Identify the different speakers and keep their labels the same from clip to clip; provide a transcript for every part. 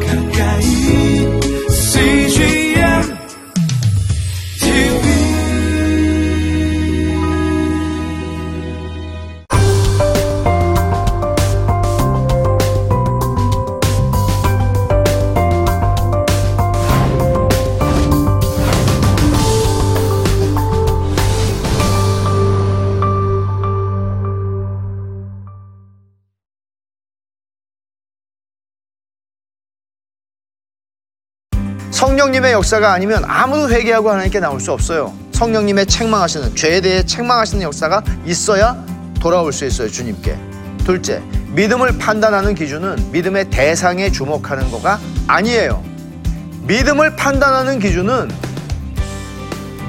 Speaker 1: 가까
Speaker 2: 성령님의 역사가 아니면 아무도 회개하고 하나님께 나올 수 없어요. 성령님의 책망하시는 죄에 대해 책망하시는 역사가 있어야 돌아올 수 있어요 주님께. 둘째, 믿음을 판단하는 기준은 믿음의 대상에 주목하는 거가 아니에요. 믿음을 판단하는 기준은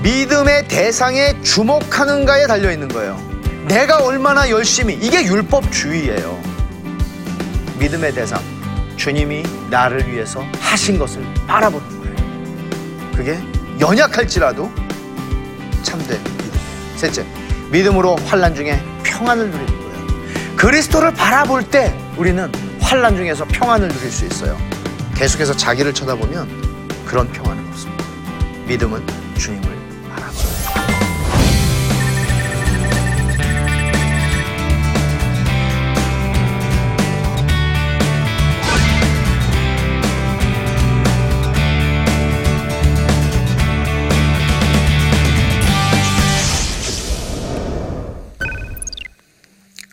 Speaker 2: 믿음의 대상에 주목하는가에 달려 있는 거예요. 내가 얼마나 열심히 이게 율법주의예요. 믿음의 대상 주님이 나를 위해서 하신 것을 바라보는. 그게 연약할지라도 참된 믿음. 셋째, 믿음으로 환란 중에 평안을 누리는 거예요. 그리스도를 바라볼 때 우리는 환란 중에서 평안을 누릴 수 있어요. 계속해서 자기를 쳐다보면 그런 평안은 없습니다. 믿음은 주님을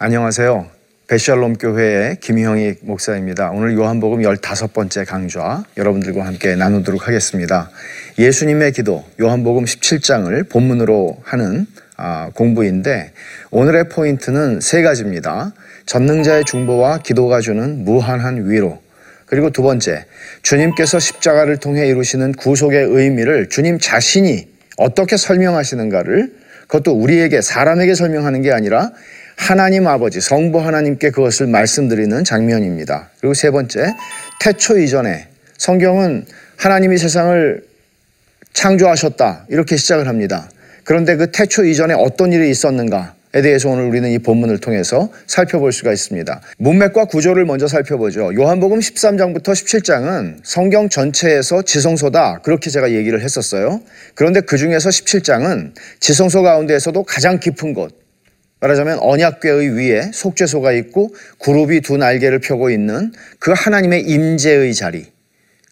Speaker 2: 안녕하세요. 베샬롬 교회의 김형희 목사입니다. 오늘 요한복음 15번째 강좌 여러분들과 함께 나누도록 하겠습니다. 예수님의 기도 요한복음 17장을 본문으로 하는 아, 공부인데 오늘의 포인트는 세 가지입니다. 전능자의 중보와 기도가 주는 무한한 위로 그리고 두 번째 주님께서 십자가를 통해 이루시는 구속의 의미를 주님 자신이 어떻게 설명하시는가를 그것도 우리에게 사람에게 설명하는 게 아니라 하나님 아버지 성부 하나님께 그것을 말씀드리는 장면입니다. 그리고 세 번째 태초 이전에 성경은 하나님이 세상을 창조하셨다 이렇게 시작을 합니다. 그런데 그 태초 이전에 어떤 일이 있었는가 에 대해서 오늘 우리는 이 본문을 통해서 살펴볼 수가 있습니다. 문맥과 구조를 먼저 살펴보죠. 요한복음 13장부터 17장은 성경 전체에서 지성소다 그렇게 제가 얘기를 했었어요. 그런데 그 중에서 17장은 지성소 가운데에서도 가장 깊은 곳 말하자면 언약궤의 위에 속죄소가 있고 그룹이 두 날개를 펴고 있는 그 하나님의 임재의 자리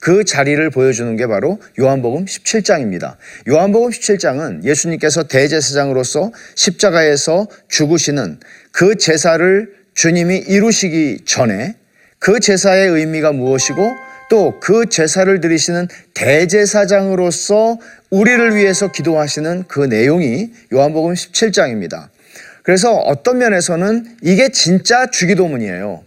Speaker 2: 그 자리를 보여주는 게 바로 요한복음 17장입니다. 요한복음 17장은 예수님께서 대제사장으로서 십자가에서 죽으시는 그 제사를 주님이 이루시기 전에 그 제사의 의미가 무엇이고 또 그 제사를 드리시는 대제사장으로서 우리를 위해서 기도하시는 그 내용이 요한복음 17장입니다. 그래서 어떤 면에서는 이게 진짜 주기도문이에요.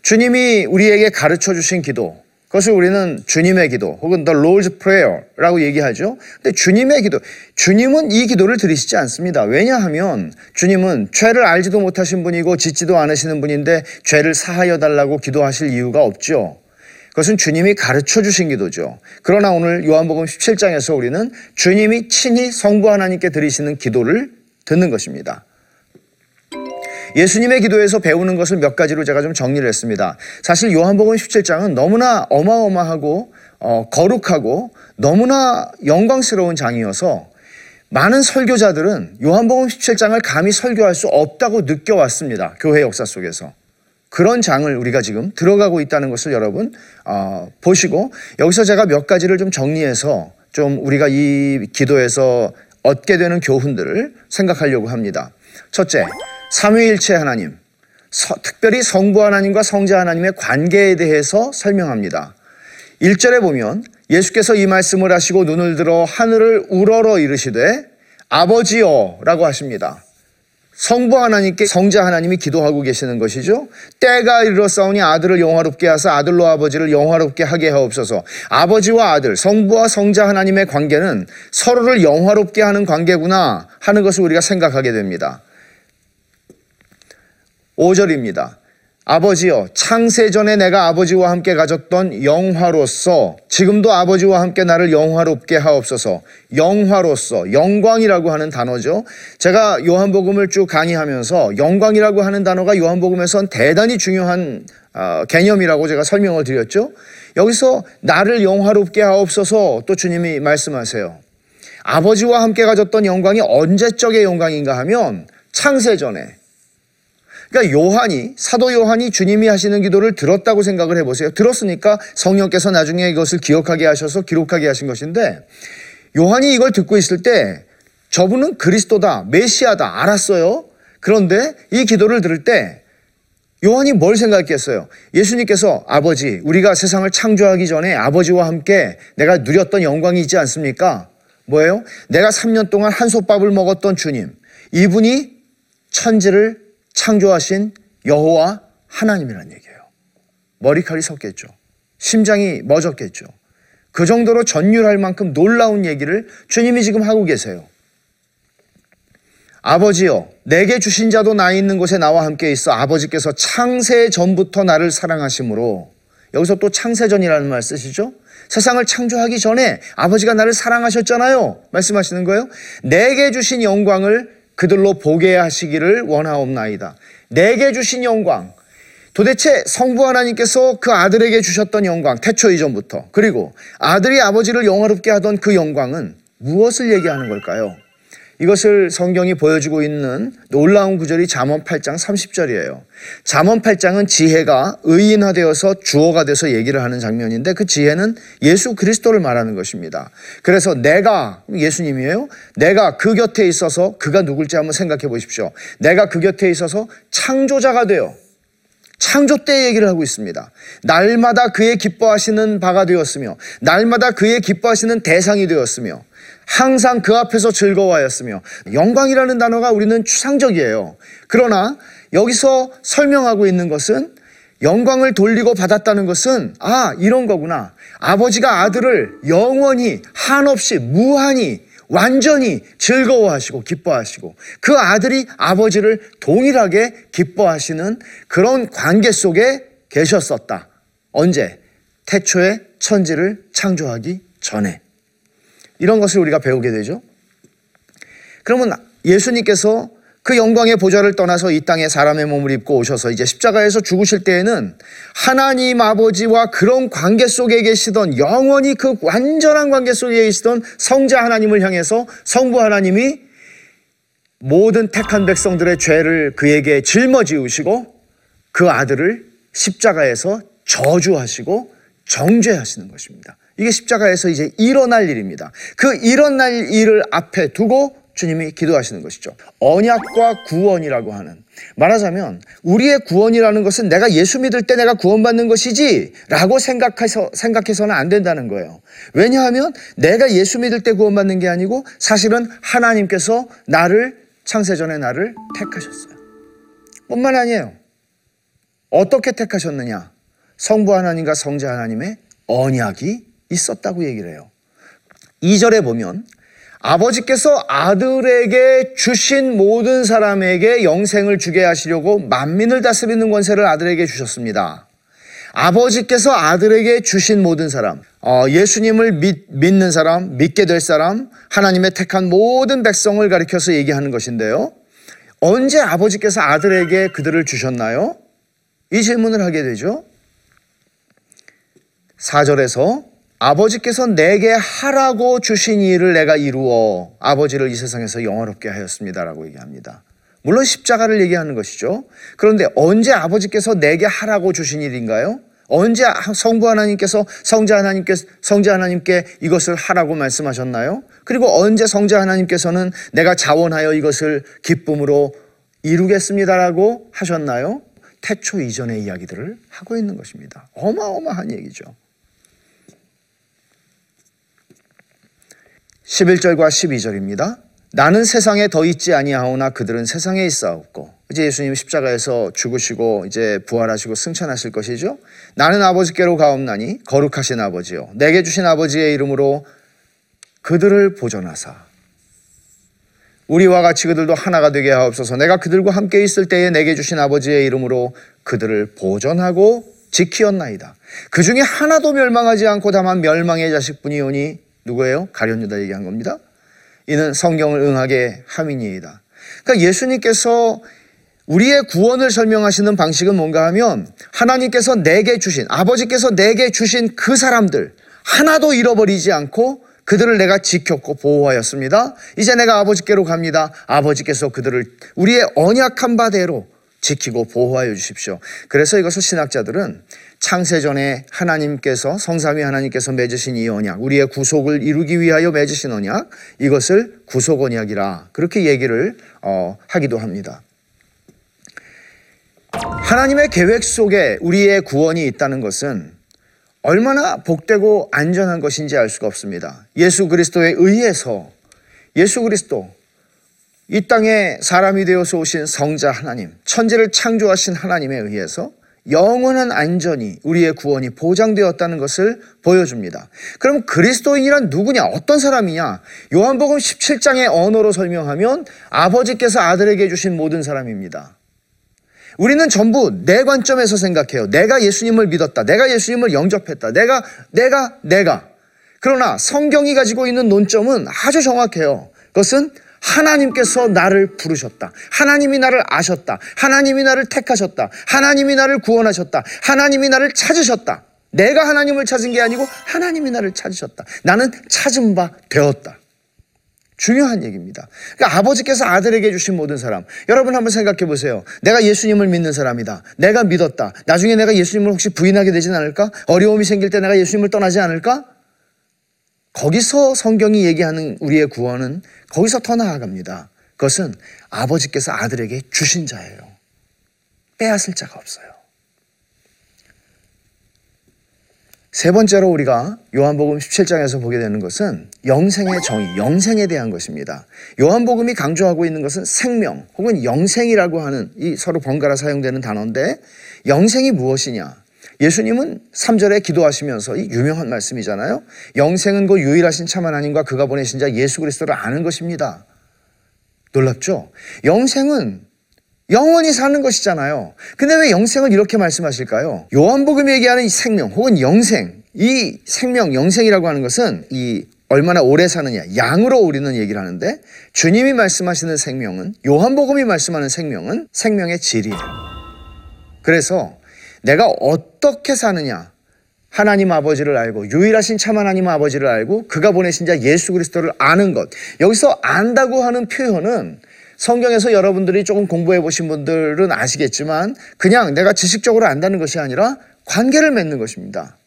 Speaker 2: 주님이 우리에게 가르쳐 주신 기도, 그것을 우리는 주님의 기도 혹은 the Lord's Prayer라고 얘기하죠. 근데 주님의 기도, 주님은 이 기도를 들으시지 않습니다. 왜냐하면 주님은 죄를 알지도 못하신 분이고 짓지도 않으시는 분인데 죄를 사하여 달라고 기도하실 이유가 없죠. 그것은 주님이 가르쳐 주신 기도죠. 그러나 오늘 요한복음 17장에서 우리는 주님이 친히 성부 하나님께 드리시는 기도를 듣는 것입니다. 예수님의 기도에서 배우는 것을 몇 가지로 제가 좀 정리를 했습니다. 사실 요한복음 17장은 너무나 어마어마하고 어, 거룩하고 너무나 영광스러운 장이어서 많은 설교자들은 요한복음 17장을 감히 설교할 수 없다고 느껴왔습니다. 교회 역사 속에서. 그런 장을 우리가 지금 들어가고 있다는 것을 여러분 어, 보시고 여기서 제가 몇 가지를 좀 정리해서 좀 우리가 이 기도에서 얻게 되는 교훈들을 생각하려고 합니다. 첫째, 삼위일체 하나님, 서, 특별히 성부 하나님과 성자 하나님의 관계에 대해서 설명합니다. 1절에 보면 예수께서 이 말씀을 하시고 눈을 들어 하늘을 우러러 이르시되 아버지여 라고 하십니다. 성부 하나님께 성자 하나님이 기도하고 계시는 것이죠. 때가 이르렀사오니 아들을 영화롭게 하사 아들로 아버지를 영화롭게 하게 하옵소서. 아버지와 아들, 성부와 성자 하나님의 관계는 서로를 영화롭게 하는 관계구나 하는 것을 우리가 생각하게 됩니다. 5절입니다. 아버지여 창세전에 내가 아버지와 함께 가졌던 영화로서 지금도 아버지와 함께 나를 영화롭게 하옵소서. 영화로서 영광이라고 하는 단어죠. 제가 요한복음을 쭉 강의하면서 영광이라고 하는 단어가 요한복음에선 대단히 중요한 어, 개념이라고 제가 설명을 드렸죠. 여기서 나를 영화롭게 하옵소서 또 주님이 말씀하세요. 아버지와 함께 가졌던 영광이 언제적의 영광인가 하면 창세전에 그러니까 요한이 사도 요한이 주님이 하시는 기도를 들었다고 생각을 해보세요. 들었으니까 성령께서 나중에 이것을 기억하게 하셔서 기록하게 하신 것인데 요한이 이걸 듣고 있을 때 저분은 그리스도다 메시아다 알았어요. 그런데 이 기도를 들을 때 요한이 뭘 생각했겠어요? 예수님께서 아버지 우리가 세상을 창조하기 전에 아버지와 함께 내가 누렸던 영광이 있지 않습니까? 뭐예요? 내가 3년 동안 한솥밥을 먹었던 주님 이분이 천지를 창조하신 여호와 하나님이란 얘기예요. 머리칼이 섰겠죠. 심장이 멎었겠죠. 그 정도로 전율할 만큼 놀라운 얘기를 주님이 지금 하고 계세요. 아버지여, 내게 주신 자도 나 있는 곳에 나와 함께 있어 아버지께서 창세 전부터 나를 사랑하심으로 여기서 또 창세전이라는 말 쓰시죠? 세상을 창조하기 전에 아버지가 나를 사랑하셨잖아요. 말씀하시는 거예요. 내게 주신 영광을 그들로 보게 하시기를 원하옵나이다. 내게 주신 영광. 도대체 성부 하나님께서 그 아들에게 주셨던 영광, 태초 이전부터. 그리고 아들이 아버지를 영화롭게 하던 그 영광은 무엇을 얘기하는 걸까요? 이것을 성경이 보여주고 있는 놀라운 구절이 잠언 8장 30절이에요. 잠언 8장은 지혜가 의인화되어서 주어가 돼서 얘기를 하는 장면인데 그 지혜는 예수 그리스도를 말하는 것입니다. 그래서 내가 예수님이에요. 내가 그 곁에 있어서 그가 누굴지 한번 생각해 보십시오. 내가 그 곁에 있어서 창조자가 되어 창조 때 얘기를 하고 있습니다. 날마다 그의 기뻐하시는 바가 되었으며 날마다 그의 기뻐하시는 대상이 되었으며 항상 그 앞에서 즐거워하였으며 영광이라는 단어가 우리는 추상적이에요. 그러나 여기서 설명하고 있는 것은 영광을 돌리고 받았다는 것은 아 이런 거구나. 아버지가 아들을 영원히 한없이 무한히 완전히 즐거워하시고 기뻐하시고 그 아들이 아버지를 동일하게 기뻐하시는 그런 관계 속에 계셨었다. 언제? 태초에 천지를 창조하기 전에. 이런 것을 우리가 배우게 되죠. 그러면 예수님께서 그 영광의 보좌를 떠나서 이 땅에 사람의 몸을 입고 오셔서 이제 십자가에서 죽으실 때에는 하나님 아버지와 그런 관계 속에 계시던 영원히 그 완전한 관계 속에 계시던 성자 하나님을 향해서 성부 하나님이 모든 택한 백성들의 죄를 그에게 짊어지우시고 그 아들을 십자가에서 저주하시고 정죄하시는 것입니다. 이게 십자가에서 이제 일어날 일입니다. 그 일어날 일을 앞에 두고 주님이 기도하시는 것이죠. 언약과 구원이라고 하는 말하자면 우리의 구원이라는 것은 내가 예수 믿을 때 내가 구원받는 것이지라고 생각해서 생각해서는 안 된다는 거예요. 왜냐하면 내가 예수 믿을 때 구원받는 게 아니고 사실은 하나님께서 나를 창세전에 나를 택하셨어요. 뿐만 아니에요. 어떻게 택하셨느냐? 성부 하나님과 성자 하나님의 언약이 있었다고 얘기를 해요. 2절에 보면 아버지께서 아들에게 주신 모든 사람에게 영생을 주게 하시려고 만민을 다스리는 권세를 아들에게 주셨습니다. 아버지께서 아들에게 주신 모든 사람, 어, 예수님을 믿, 믿는 사람, 믿게 될 사람, 하나님의 택한 모든 백성을 가리켜서 얘기하는 것인데요. 언제 아버지께서 아들에게 그들을 주셨나요? 이 질문을 하게 되죠. 4절에서 아버지께서 내게 하라고 주신 일을 내가 이루어 아버지를 이 세상에서 영화롭게 하였습니다라고 얘기합니다. 물론 십자가를 얘기하는 것이죠. 그런데 언제 아버지께서 내게 하라고 주신 일인가요? 언제 성부 하나님께서 성자 하나님께 성자 하나님께 이것을 하라고 말씀하셨나요? 그리고 언제 성자 하나님께서는 내가 자원하여 이것을 기쁨으로 이루겠습니다라고 하셨나요? 태초 이전의 이야기들을 하고 있는 것입니다. 어마어마한 얘기죠. 11절과 12절입니다. 나는 세상에 더 있지 아니하오나 그들은 세상에 있사옵고 이제 예수님 십자가에서 죽으시고 이제 부활하시고 승천하실 것이죠. 나는 아버지께로 가옵나니 거룩하신 아버지요 내게 주신 아버지의 이름으로 그들을 보존하사 우리와 같이 그들도 하나가 되게 하옵소서. 내가 그들과 함께 있을 때에 내게 주신 아버지의 이름으로 그들을 보존하고 지키었나이다. 그 중에 하나도 멸망하지 않고 다만 멸망의 자식뿐이오니 누구예요? 가룟유다 얘기한 겁니다. 이는 성경을 응하게 함이니이다. 그러니까 예수님께서 우리의 구원을 설명하시는 방식은 뭔가 하면 하나님께서 내게 주신 아버지께서 내게 주신 그 사람들 하나도 잃어버리지 않고 그들을 내가 지켰고 보호하였습니다. 이제 내가 아버지께로 갑니다. 아버지께서 그들을 우리의 언약한 바대로 지키고 보호하여 주십시오. 그래서 이것을 신학자들은 창세전에 하나님께서 성삼위 하나님께서 맺으신 이 언약, 우리의 구속을 이루기 위하여 맺으신 언약, 이것을 구속 언약이라 그렇게 얘기를 어, 하기도 합니다. 하나님의 계획 속에 우리의 구원이 있다는 것은 얼마나 복되고 안전한 것인지 알 수가 없습니다. 예수 그리스도에 의해서 예수 그리스도 이 땅에 사람이 되어서 오신 성자 하나님, 천지를 창조하신 하나님에 의해서 영원한 안전이 우리의 구원이 보장되었다는 것을 보여줍니다. 그럼 그리스도인이란 누구냐? 어떤 사람이냐? 요한복음 17장의 언어로 설명하면 아버지께서 아들에게 주신 모든 사람입니다. 우리는 전부 내 관점에서 생각해요. 내가 예수님을 믿었다. 내가 예수님을 영접했다. 내가, 내가, 내가. 그러나 성경이 가지고 있는 논점은 아주 정확해요. 그것은 하나님께서 나를 부르셨다. 하나님이 나를 아셨다. 하나님이 나를 택하셨다. 하나님이 나를 구원하셨다. 하나님이 나를 찾으셨다. 내가 하나님을 찾은 게 아니고 하나님이 나를 찾으셨다. 나는 찾은 바 되었다. 중요한 얘기입니다. 그러니까 아버지께서 아들에게 주신 모든 사람. 여러분 한번 생각해 보세요. 내가 예수님을 믿는 사람이다. 내가 믿었다. 나중에 내가 예수님을 혹시 부인하게 되진 않을까? 어려움이 생길 때 내가 예수님을 떠나지 않을까? 거기서 성경이 얘기하는 우리의 구원은 거기서 더 나아갑니다. 그것은 아버지께서 아들에게 주신 자예요. 빼앗을 자가 없어요. 세 번째로 우리가 요한복음 17장에서 보게 되는 것은 영생의 정의, 영생에 대한 것입니다. 요한복음이 강조하고 있는 것은 생명 혹은 영생이라고 하는 이 서로 번갈아 사용되는 단어인데 영생이 무엇이냐? 예수님은 3절에 기도하시면서 이 유명한 말씀이잖아요. 영생은 그 유일하신 참 하나님과 그가 보내신 자 예수 그리스도를 아는 것입니다. 놀랍죠? 영생은 영원히 사는 것이잖아요. 근데 왜 영생을 이렇게 말씀하실까요? 요한복음이 얘기하는 이 생명 혹은 영생, 이 생명, 영생이라고 하는 것은 이 얼마나 오래 사느냐, 양으로 우리는 얘기를 하는데 주님이 말씀하시는 생명은 요한복음이 말씀하는 생명은 생명의 질이에요. 그래서 내가 어떻게 사느냐, 하나님 아버지를 알고 유일하신 참 하나님 아버지를 알고 그가 보내신 자 예수 그리스도를 아는 것. 여기서 안다고 하는 표현은 성경에서 여러분들이 조금 공부해 보신 분들은 아시겠지만 그냥 내가 지식적으로 안다는 것이 아니라 관계를 맺는 것입니다.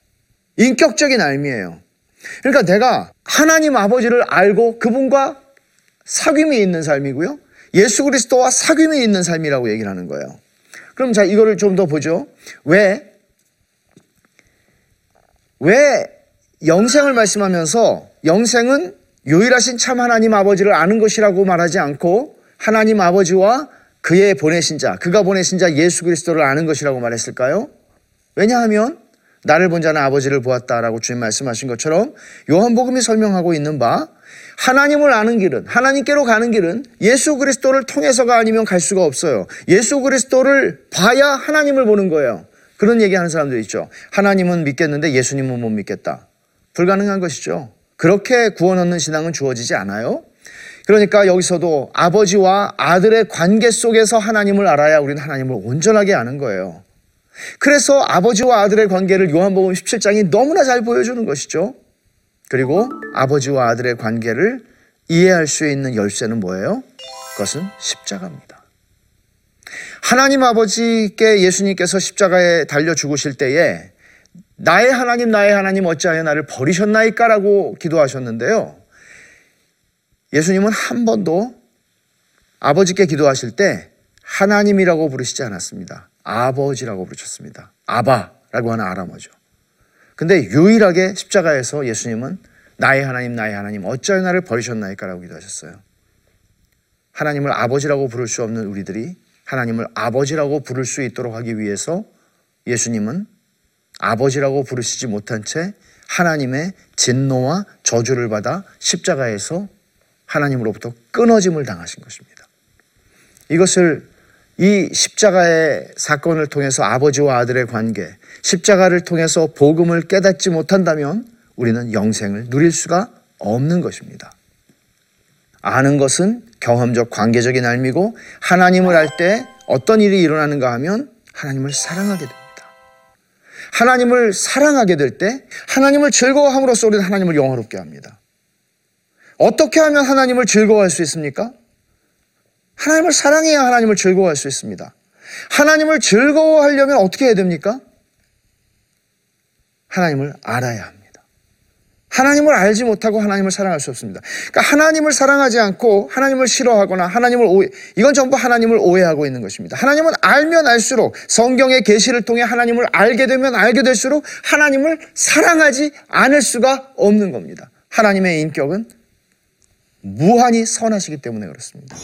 Speaker 2: 인격적인 알미예요. 그러니까 내가 하나님 아버지를 알고 그분과 사귐이 있는 삶이고요. 예수 그리스도와 사귐이 있는 삶이라고 얘기를 하는 거예요. 그럼 자 이거를 좀 더 보죠. 왜 왜 영생을 말씀하면서 영생은 유일하신 참 하나님 아버지를 아는 것이라고 말하지 않고 하나님 아버지와 그의 보내신 자, 그가 보내신 자 예수 그리스도를 아는 것이라고 말했을까요? 왜냐하면 나를 본 자는 아버지를 보았다라고 주님 말씀하신 것처럼 요한복음이 설명하고 있는 바 하나님을 아는 길은 하나님께로 가는 길은 예수 그리스도를 통해서가 아니면 갈 수가 없어요. 예수 그리스도를 봐야 하나님을 보는 거예요. 그런 얘기하는 사람들 있죠. 하나님은 믿겠는데 예수님은 못 믿겠다. 불가능한 것이죠. 그렇게 구원 얻는 신앙은 주어지지 않아요. 그러니까 여기서도 아버지와 아들의 관계 속에서 하나님을 알아야 우리는 하나님을 온전하게 아는 거예요. 그래서 아버지와 아들의 관계를 요한복음 17장이 너무나 잘 보여주는 것이죠. 그리고 아버지와 아들의 관계를 이해할 수 있는 열쇠는 뭐예요? 그것은 십자가입니다. 하나님 아버지께 예수님께서 십자가에 달려 죽으실 때에 나의 하나님 나의 하나님 어찌하여 나를 버리셨나이까 라고 기도하셨는데요. 예수님은 한 번도 아버지께 기도하실 때 하나님이라고 부르시지 않았습니다. 아버지라고 부르셨습니다. 아바라고 하는 아람어죠. 근데 유일하게 십자가에서 예수님은 나의 하나님, 나의 하나님, 어찌하여 나를 버리셨나이까라고 기도하셨어요. 하나님을 아버지라고 부를 수 없는 우리들이 하나님을 아버지라고 부를 수 있도록 하기 위해서 예수님은 아버지라고 부르시지 못한 채 하나님의 진노와 저주를 받아 십자가에서 하나님으로부터 끊어짐을 당하신 것입니다. 이것을 이 십자가의 사건을 통해서 아버지와 아들의 관계, 십자가를 통해서 복음을 깨닫지 못한다면 우리는 영생을 누릴 수가 없는 것입니다. 아는 것은 경험적 관계적인 알미고 하나님을 알 때 어떤 일이 일어나는가 하면 하나님을 사랑하게 됩니다. 하나님을 사랑하게 될 때 하나님을 즐거워함으로써 우리는 하나님을 영화롭게 합니다. 어떻게 하면 하나님을 즐거워할 수 있습니까? 하나님을 사랑해야 하나님을 즐거워할 수 있습니다. 하나님을 즐거워하려면 어떻게 해야 됩니까? 하나님을 알아야 합니다. 하나님을 알지 못하고 하나님을 사랑할 수 없습니다. 그러니까 하나님을 사랑하지 않고 하나님을 싫어하거나 하나님을 오해, 이건 전부 하나님을 오해하고 있는 것입니다. 하나님은 알면 알수록 성경의 계시를 통해 하나님을 알게 되면 알게 될수록 하나님을 사랑하지 않을 수가 없는 겁니다. 하나님의 인격은 무한히 선하시기 때문에 그렇습니다.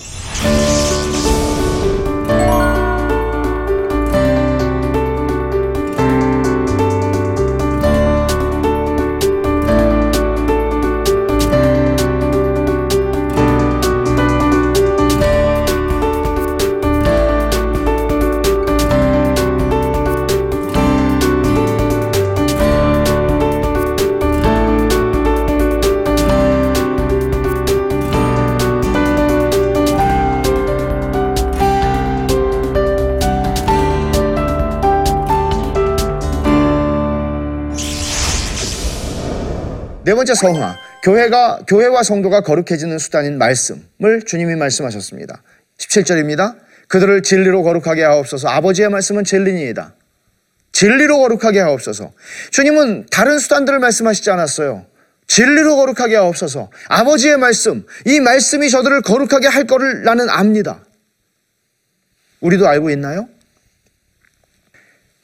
Speaker 2: 번째 성화. 교회가 교회와 성도가 거룩해지는 수단인 말씀을 주님이 말씀하셨습니다. 17절입니다. 그들을 진리로 거룩하게 하옵소서. 아버지의 말씀은 진리니이다. 진리로 거룩하게 하옵소서. 주님은 다른 수단들을 말씀하시지 않았어요. 진리로 거룩하게 하옵소서. 아버지의 말씀, 이 말씀이 저들을 거룩하게 할 거를 나는 압니다. 우리도 알고 있나요?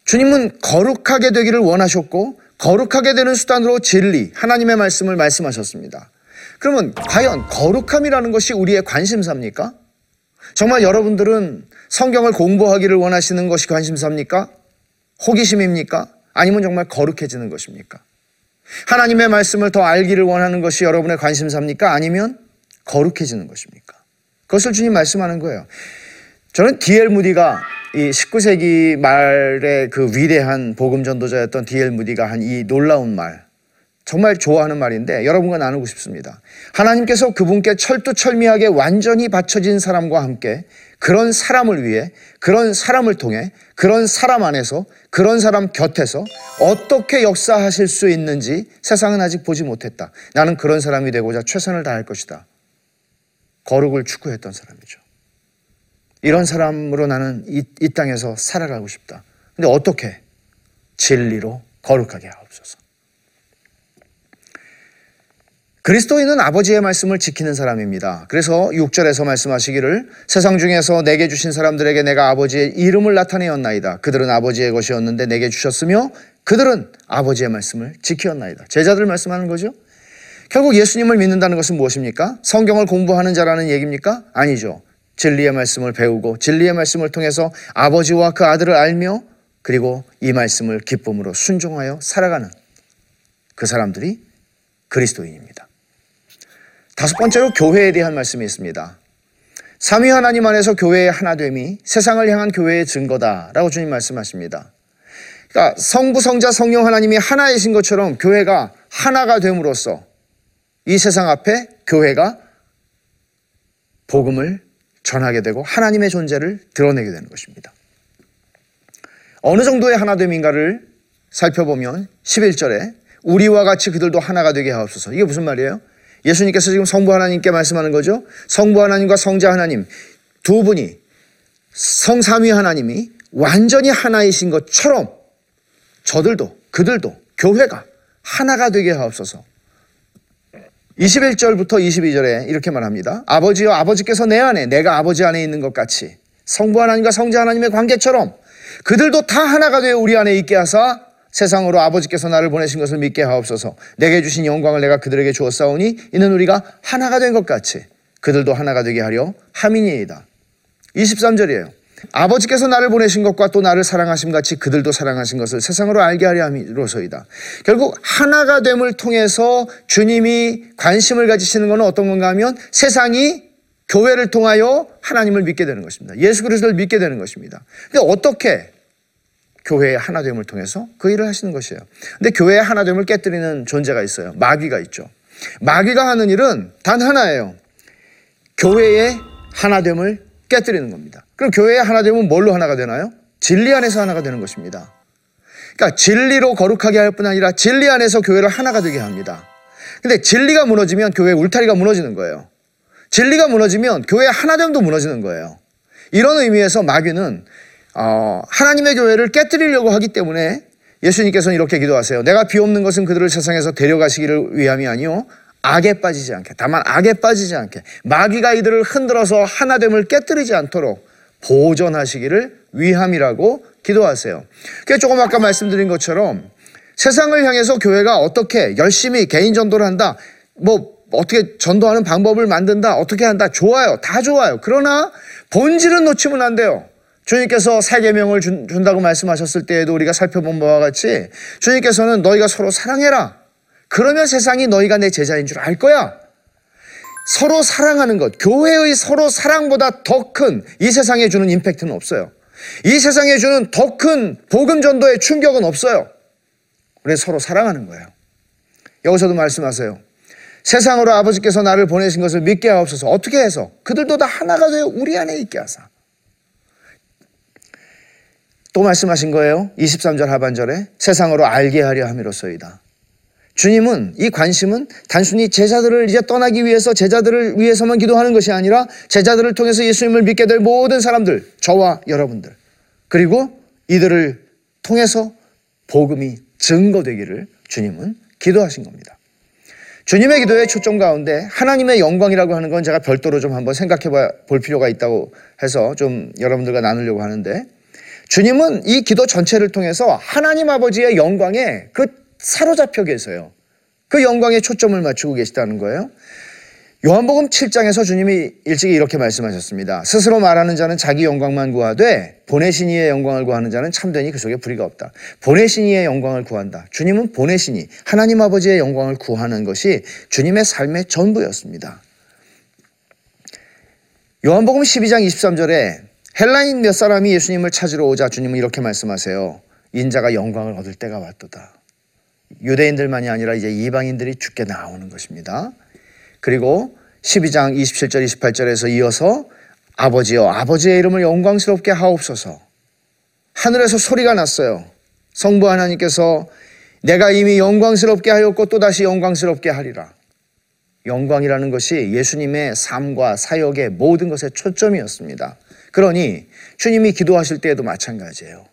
Speaker 2: 주님은 거룩하게 되기를 원하셨고 거룩하게 되는 수단으로 진리, 하나님의 말씀을 말씀하셨습니다. 그러면 과연 거룩함이라는 것이 우리의 관심사입니까? 정말 여러분들은 성경을 공부하기를 원하시는 것이 관심사입니까? 호기심입니까? 아니면 정말 거룩해지는 것입니까? 하나님의 말씀을 더 알기를 원하는 것이 여러분의 관심사입니까? 아니면 거룩해지는 것입니까? 그것을 주님 말씀하는 거예요. 저는 D.L. 무디가 이 19세기 말의 그 위대한 복음 전도자였던 D.L. 무디가 한 이 놀라운 말 정말 좋아하는 말인데 여러분과 나누고 싶습니다. 하나님께서 그분께 철두철미하게 완전히 바쳐진 사람과 함께 그런 사람을 위해 그런 사람을 통해 그런 사람 안에서 그런 사람 곁에서 어떻게 역사하실 수 있는지 세상은 아직 보지 못했다. 나는 그런 사람이 되고자 최선을 다할 것이다. 거룩을 추구했던 사람이죠. 이런 사람으로 나는 이, 이 땅에서 살아가고 싶다. 근데 어떻게? 진리로 거룩하게 하옵소서. 그리스도인은 아버지의 말씀을 지키는 사람입니다. 그래서 6절에서 말씀하시기를 세상 중에서 내게 주신 사람들에게 내가 아버지의 이름을 나타내었나이다. 그들은 아버지의 것이었는데 내게 주셨으며 그들은 아버지의 말씀을 지키었나이다. 제자들 말씀하는 거죠. 결국 예수님을 믿는다는 것은 무엇입니까? 성경을 공부하는 자라는 얘기입니까? 아니죠. 진리의 말씀을 배우고 진리의 말씀을 통해서 아버지와 그 아들을 알며 그리고 이 말씀을 기쁨으로 순종하여 살아가는 그 사람들이 그리스도인입니다. 다섯 번째로 교회에 대한 말씀이 있습니다. 삼위 하나님 안에서 교회의 하나됨이 세상을 향한 교회의 증거다라고 주님 말씀하십니다. 그러니까 성부, 성자, 성령 하나님이 하나이신 것처럼 교회가 하나가 됨으로써 이 세상 앞에 교회가 복음을 전하게 되고 하나님의 존재를 드러내게 되는 것입니다. 어느 정도의 하나됨인가를 살펴보면 11절에 우리와 같이 그들도 하나가 되게 하옵소서. 이게 무슨 말이에요? 예수님께서 지금 성부 하나님께 말씀하는 거죠. 성부 하나님과 성자 하나님 두 분이 성삼위 하나님이 완전히 하나이신 것처럼 저들도 그들도 교회가 하나가 되게 하옵소서. 21절부터 22절에 이렇게 말합니다. 아버지여 아버지께서 내 안에 내가 아버지 안에 있는 것 같이 성부 하나님과 성자 하나님의 관계처럼 그들도 다 하나가 되어 우리 안에 있게 하사 세상으로 아버지께서 나를 보내신 것을 믿게 하옵소서. 내게 주신 영광을 내가 그들에게 주었사오니 이는 우리가 하나가 된 것 같이 그들도 하나가 되게 하려 함이니이다. 23절이에요. 아버지께서 나를 보내신 것과 또 나를 사랑하심 같이 그들도 사랑하신 것을 세상으로 알게 하려 함이로소이다. 결국 하나가 됨을 통해서 주님이 관심을 가지시는 것은 어떤 건가 하면 세상이 교회를 통하여 하나님을 믿게 되는 것입니다. 예수 그리스도를 믿게 되는 것입니다. 근데 어떻게 교회의 하나됨을 통해서 그 일을 하시는 것이에요. 근데 교회의 하나됨을 깨뜨리는 존재가 있어요. 마귀가 있죠. 마귀가 하는 일은 단 하나예요. 교회의 하나됨을 깨뜨리는 겁니다. 그럼 교회의 하나됨은 뭘로 하나가 되나요? 진리 안에서 하나가 되는 것입니다. 그러니까 진리로 거룩하게 할 뿐 아니라 진리 안에서 교회를 하나가 되게 합니다. 근데 진리가 무너지면 교회 울타리가 무너지는 거예요. 진리가 무너지면 교회의 하나됨도 무너지는 거예요. 이런 의미에서 마귀는 어, 하나님의 교회를 깨뜨리려고 하기 때문에 예수님께서는 이렇게 기도하세요. 내가 비옵는 것은 그들을 세상에서 데려가시기를 위함이 아니요 악에 빠지지 않게 다만 악에 빠지지 않게 마귀가 이들을 흔들어서 하나됨을 깨뜨리지 않도록 보존하시기를 위함이라고 기도하세요. 그게 조금 아까 말씀드린 것처럼 세상을 향해서 교회가 어떻게 열심히 개인 전도를 한다. 뭐 어떻게 전도하는 방법을 만든다. 어떻게 한다. 좋아요. 다 좋아요. 그러나 본질은 놓치면 안 돼요. 주님께서 세 계명을 준- 준다고 말씀하셨을 때에도 우리가 살펴본 바와 같이 주님께서는 너희가 서로 사랑해라. 그러면 세상이 너희가 내 제자인 줄 알 거야. 서로 사랑하는 것, 교회의 서로 사랑보다 더 큰 이 세상에 주는 임팩트는 없어요. 이 세상에 주는 더 큰 복음 전도의 충격은 없어요. 우리 서로 사랑하는 거예요. 여기서도 말씀하세요. 세상으로 아버지께서 나를 보내신 것을 믿게 하옵소서. 어떻게 해서? 그들도 다 하나가 되어 우리 안에 있게 하사. 또 말씀하신 거예요. 23절 하반절에 세상으로 알게 하려 함이로소이다. 주님은 이 관심은 단순히 제자들을 이제 떠나기 위해서 제자들을 위해서만 기도하는 것이 아니라 제자들을 통해서 예수님을 믿게 될 모든 사람들, 저와 여러분들, 그리고 이들을 통해서 복음이 증거되기를 주님은 기도하신 겁니다. 주님의 기도의 초점 가운데 하나님의 영광이라고 하는 건 제가 별도로 좀 한번 생각해 볼 필요가 있다고 해서 좀 여러분들과 나누려고 하는데 주님은 이 기도 전체를 통해서 하나님 아버지의 영광에 그 사로잡혀 계세요. 그 영광에 초점을 맞추고 계시다는 거예요. 요한복음 7장에서 주님이 일찍이 이렇게 말씀하셨습니다. 스스로 말하는 자는 자기 영광만 구하되 보내신 이의 영광을 구하는 자는 참되니 그 속에 불의가 없다. 보내신 이의 영광을 구한다. 주님은 보내신 이 하나님 아버지의 영광을 구하는 것이 주님의 삶의 전부였습니다. 요한복음 12장 23절에 헬라인 몇 사람이 예수님을 찾으러 오자 주님은 이렇게 말씀하세요. 인자가 영광을 얻을 때가 왔도다. 유대인들만이 아니라 이제 이방인들이 죽게 나오는 것입니다. 그리고 12장 27절 28절에서 이어서 아버지여 아버지의 이름을 영광스럽게 하옵소서. 하늘에서 소리가 났어요. 성부 하나님께서 내가 이미 영광스럽게 하였고 또다시 영광스럽게 하리라. 영광이라는 것이 예수님의 삶과 사역의 모든 것의 초점이었습니다. 그러니 주님이 기도하실 때에도 마찬가지예요.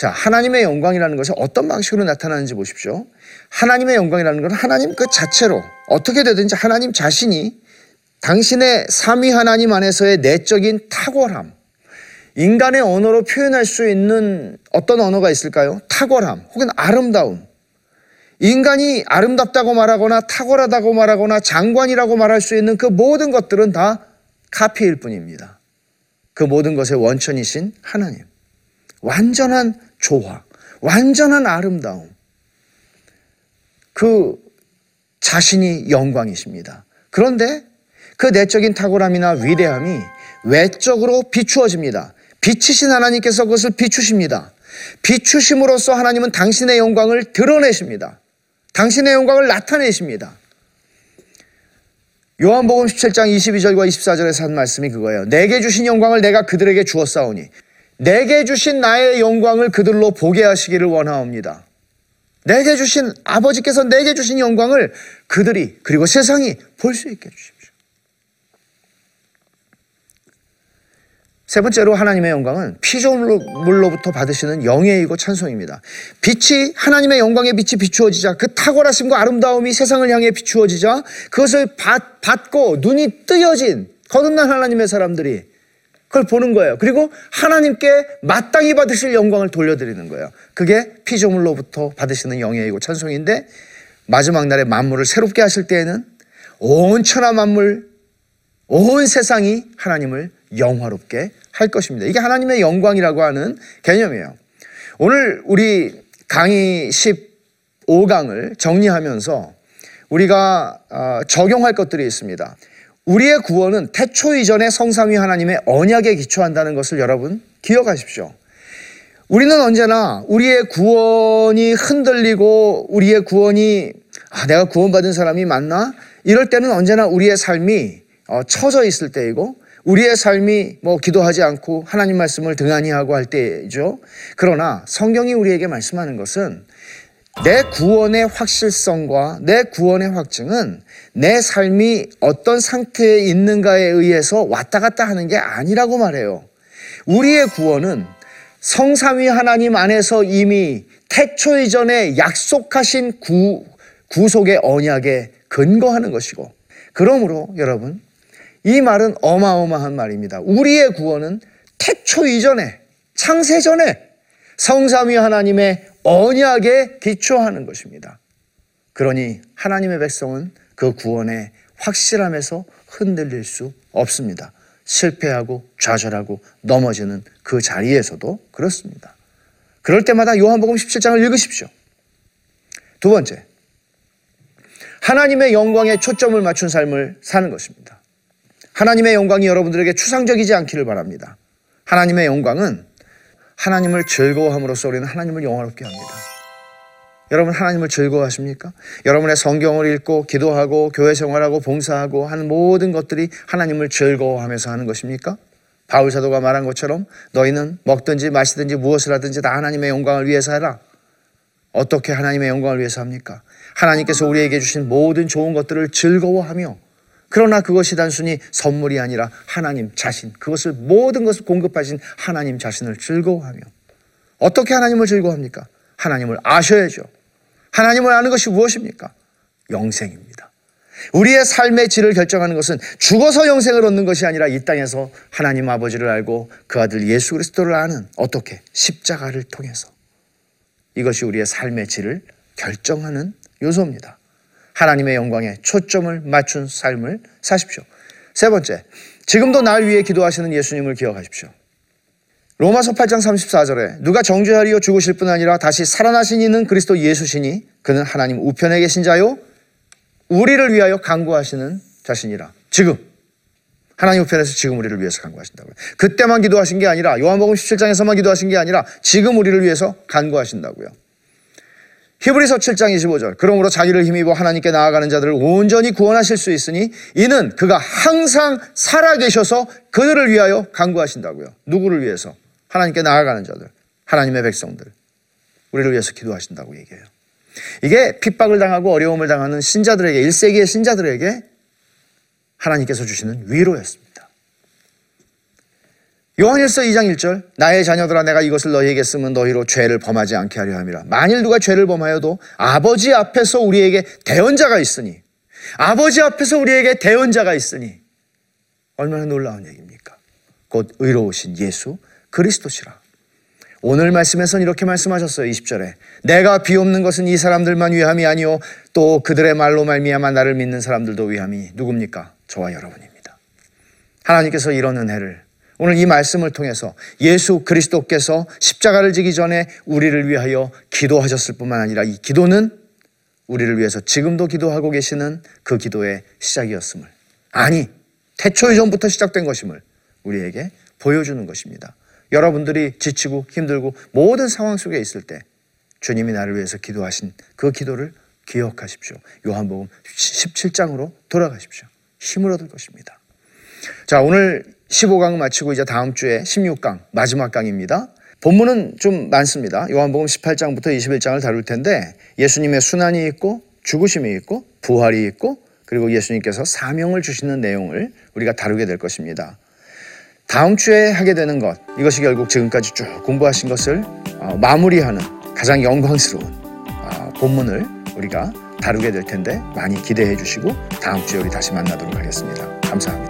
Speaker 2: 자, 하나님의 영광이라는 것이 어떤 방식으로 나타나는지 보십시오. 하나님의 영광이라는 건 하나님 그 자체로 어떻게 되든지 하나님 자신이 당신의 삼위 하나님 안에서의 내적인 탁월함, 인간의 언어로 표현할 수 있는 어떤 언어가 있을까요? 탁월함 혹은 아름다움. 인간이 아름답다고 말하거나 탁월하다고 말하거나 장관이라고 말할 수 있는 그 모든 것들은 다 카피일 뿐입니다. 그 모든 것의 원천이신 하나님. 완전한 조화, 완전한 아름다움. 그 자신이 영광이십니다. 그런데 그 내적인 탁월함이나 위대함이 외적으로 비추어집니다. 비치신 하나님께서 그것을 비추십니다. 비추심으로써 하나님은 당신의 영광을 드러내십니다. 당신의 영광을 나타내십니다. 요한복음 17장 22절과 24절에서 한 말씀이 그거예요. 내게 주신 영광을 내가 그들에게 주었사오니 내게 주신 나의 영광을 그들로 보게 하시기를 원하옵니다. 내게 주신 아버지께서 내게 주신 영광을 그들이 그리고 세상이 볼 수 있게 해주십시오. 세 번째로 하나님의 영광은 피조물로부터 받으시는 영예이고 찬송입니다. 빛이 하나님의 영광의 빛이 비추어지자 그 탁월하심과 아름다움이 세상을 향해 비추어지자 그것을 받, 받고 눈이 뜨여진 거듭난 하나님의 사람들이 그걸 보는 거예요. 그리고 하나님께 마땅히 받으실 영광을 돌려드리는 거예요. 그게 피조물로부터 받으시는 영예이고 찬송인데 마지막 날에 만물을 새롭게 하실 때에는 온 천하 만물, 온 세상이 하나님을 영화롭게 할 것입니다. 이게 하나님의 영광이라고 하는 개념이에요. 오늘 우리 강의 15강을 정리하면서 우리가 어, 적용할 것들이 있습니다. 우리의 구원은 태초 이전의 성삼위 하나님의 언약에 기초한다는 것을 여러분 기억하십시오. 우리는 언제나 우리의 구원이 흔들리고 우리의 구원이 아, 내가 구원받은 사람이 맞나? 이럴 때는 언제나 우리의 삶이 어, 처져 있을 때이고 우리의 삶이 뭐 기도하지 않고 하나님 말씀을 등한히 하고 할 때이죠. 그러나 성경이 우리에게 말씀하는 것은 내 구원의 확실성과 내 구원의 확증은 내 삶이 어떤 상태에 있는가에 의해서 왔다 갔다 하는 게 아니라고 말해요. 우리의 구원은 성삼위 하나님 안에서 이미 태초 이전에 약속하신 구, 구속의 언약에 근거하는 것이고 그러므로 여러분 이 말은 어마어마한 말입니다. 우리의 구원은 태초 이전에 창세 전에 성삼위 하나님의 언약에 기초하는 것입니다. 그러니 하나님의 백성은 그 구원의 확실함에서 흔들릴 수 없습니다. 실패하고 좌절하고 넘어지는 그 자리에서도 그렇습니다. 그럴 때마다 요한복음 17장을 읽으십시오. 두 번째, 하나님의 영광에 초점을 맞춘 삶을 사는 것입니다. 하나님의 영광이 여러분들에게 추상적이지 않기를 바랍니다. 하나님의 영광은 하나님을 즐거워함으로써 우리는 하나님을 영화롭게 합니다. 여러분 하나님을 즐거워하십니까? 여러분의 성경을 읽고 기도하고 교회 생활하고 봉사하고 하는 모든 것들이 하나님을 즐거워하면서 하는 것입니까? 바울 사도가 말한 것처럼 너희는 먹든지 마시든지 무엇을 하든지 다 하나님의 영광을 위해서 하라. 어떻게 하나님의 영광을 위해서 합니까? 하나님께서 우리에게 주신 모든 좋은 것들을 즐거워하며 그러나 그것이 단순히 선물이 아니라 하나님 자신, 그것을 모든 것을 공급하신 하나님 자신을 즐거워하며 어떻게 하나님을 즐거워합니까? 하나님을 아셔야죠. 하나님을 아는 것이 무엇입니까? 영생입니다. 우리의 삶의 질을 결정하는 것은 죽어서 영생을 얻는 것이 아니라 이 땅에서 하나님 아버지를 알고 그 아들 예수 그리스도를 아는 어떻게 십자가를 통해서 이것이 우리의 삶의 질을 결정하는 요소입니다. 하나님의 영광에 초점을 맞춘 삶을 사십시오. 세 번째, 지금도 날 위해 기도하시는 예수님을 기억하십시오. 로마서 8장 34절에 누가 정죄하리요 죽으실 뿐 아니라 다시 살아나신 이는 그리스도 예수시니 그는 하나님 우편에 계신 자요 우리를 위하여 간구하시는 자신이라. 지금 하나님 우편에서 지금 우리를 위해서 간구하신다고요. 그때만 기도하신 게 아니라 요한복음 17장에서만 기도하신 게 아니라 지금 우리를 위해서 간구하신다고요. 히브리서 7장 25절. 그러므로 자기를 힘입어 하나님께 나아가는 자들을 온전히 구원하실 수 있으니 이는 그가 항상 살아 계셔서 그들을 위하여 간구하신다고요. 누구를 위해서? 하나님께 나아가는 자들, 하나님의 백성들. 우리를 위해서 기도하신다고 얘기해요. 이게 핍박을 당하고 어려움을 당하는 신자들에게, 1세기의 신자들에게 하나님께서 주시는 위로였습니다. 요한일서 2장 1절 나의 자녀들아 내가 이것을 너희에게 쓰면 너희로 죄를 범하지 않게 하려 함이라. 만일 누가 죄를 범하여도 아버지 앞에서 우리에게 대언자가 있으니 아버지 앞에서 우리에게 대언자가 있으니 얼마나 놀라운 얘기입니까? 곧 의로우신 예수 그리스도시라. 오늘 말씀에서는 이렇게 말씀하셨어요. 20절에 내가 비옵는 것은 이 사람들만 위함이 아니요 또 그들의 말로 말미암아 나를 믿는 사람들도 위함이 누굽니까? 저와 여러분입니다. 하나님께서 이런 은혜를 오늘 이 말씀을 통해서 예수 그리스도께서 십자가를 지기 전에 우리를 위하여 기도하셨을 뿐만 아니라 이 기도는 우리를 위해서 지금도 기도하고 계시는 그 기도의 시작이었음을 아니 태초 이전부터 시작된 것임을 우리에게 보여주는 것입니다. 여러분들이 지치고 힘들고 모든 상황 속에 있을 때 주님이 나를 위해서 기도하신 그 기도를 기억하십시오. 요한복음 17장으로 돌아가십시오. 힘을 얻을 것입니다. 자, 오늘 15강 마치고 이제 다음 주에 16강 마지막 강입니다. 본문은 좀 많습니다. 요한복음 18장부터 21장을 다룰 텐데 예수님의 순환이 있고 죽으심이 있고 부활이 있고 그리고 예수님께서 사명을 주시는 내용을 우리가 다루게 될 것입니다. 다음 주에 하게 되는 것 이것이 결국 지금까지 쭉 공부하신 것을 어, 마무리하는 가장 영광스러운 어, 본문을 우리가 다루게 될 텐데 많이 기대해 주시고 다음 주에 우리 다시 만나도록 하겠습니다. 감사합니다.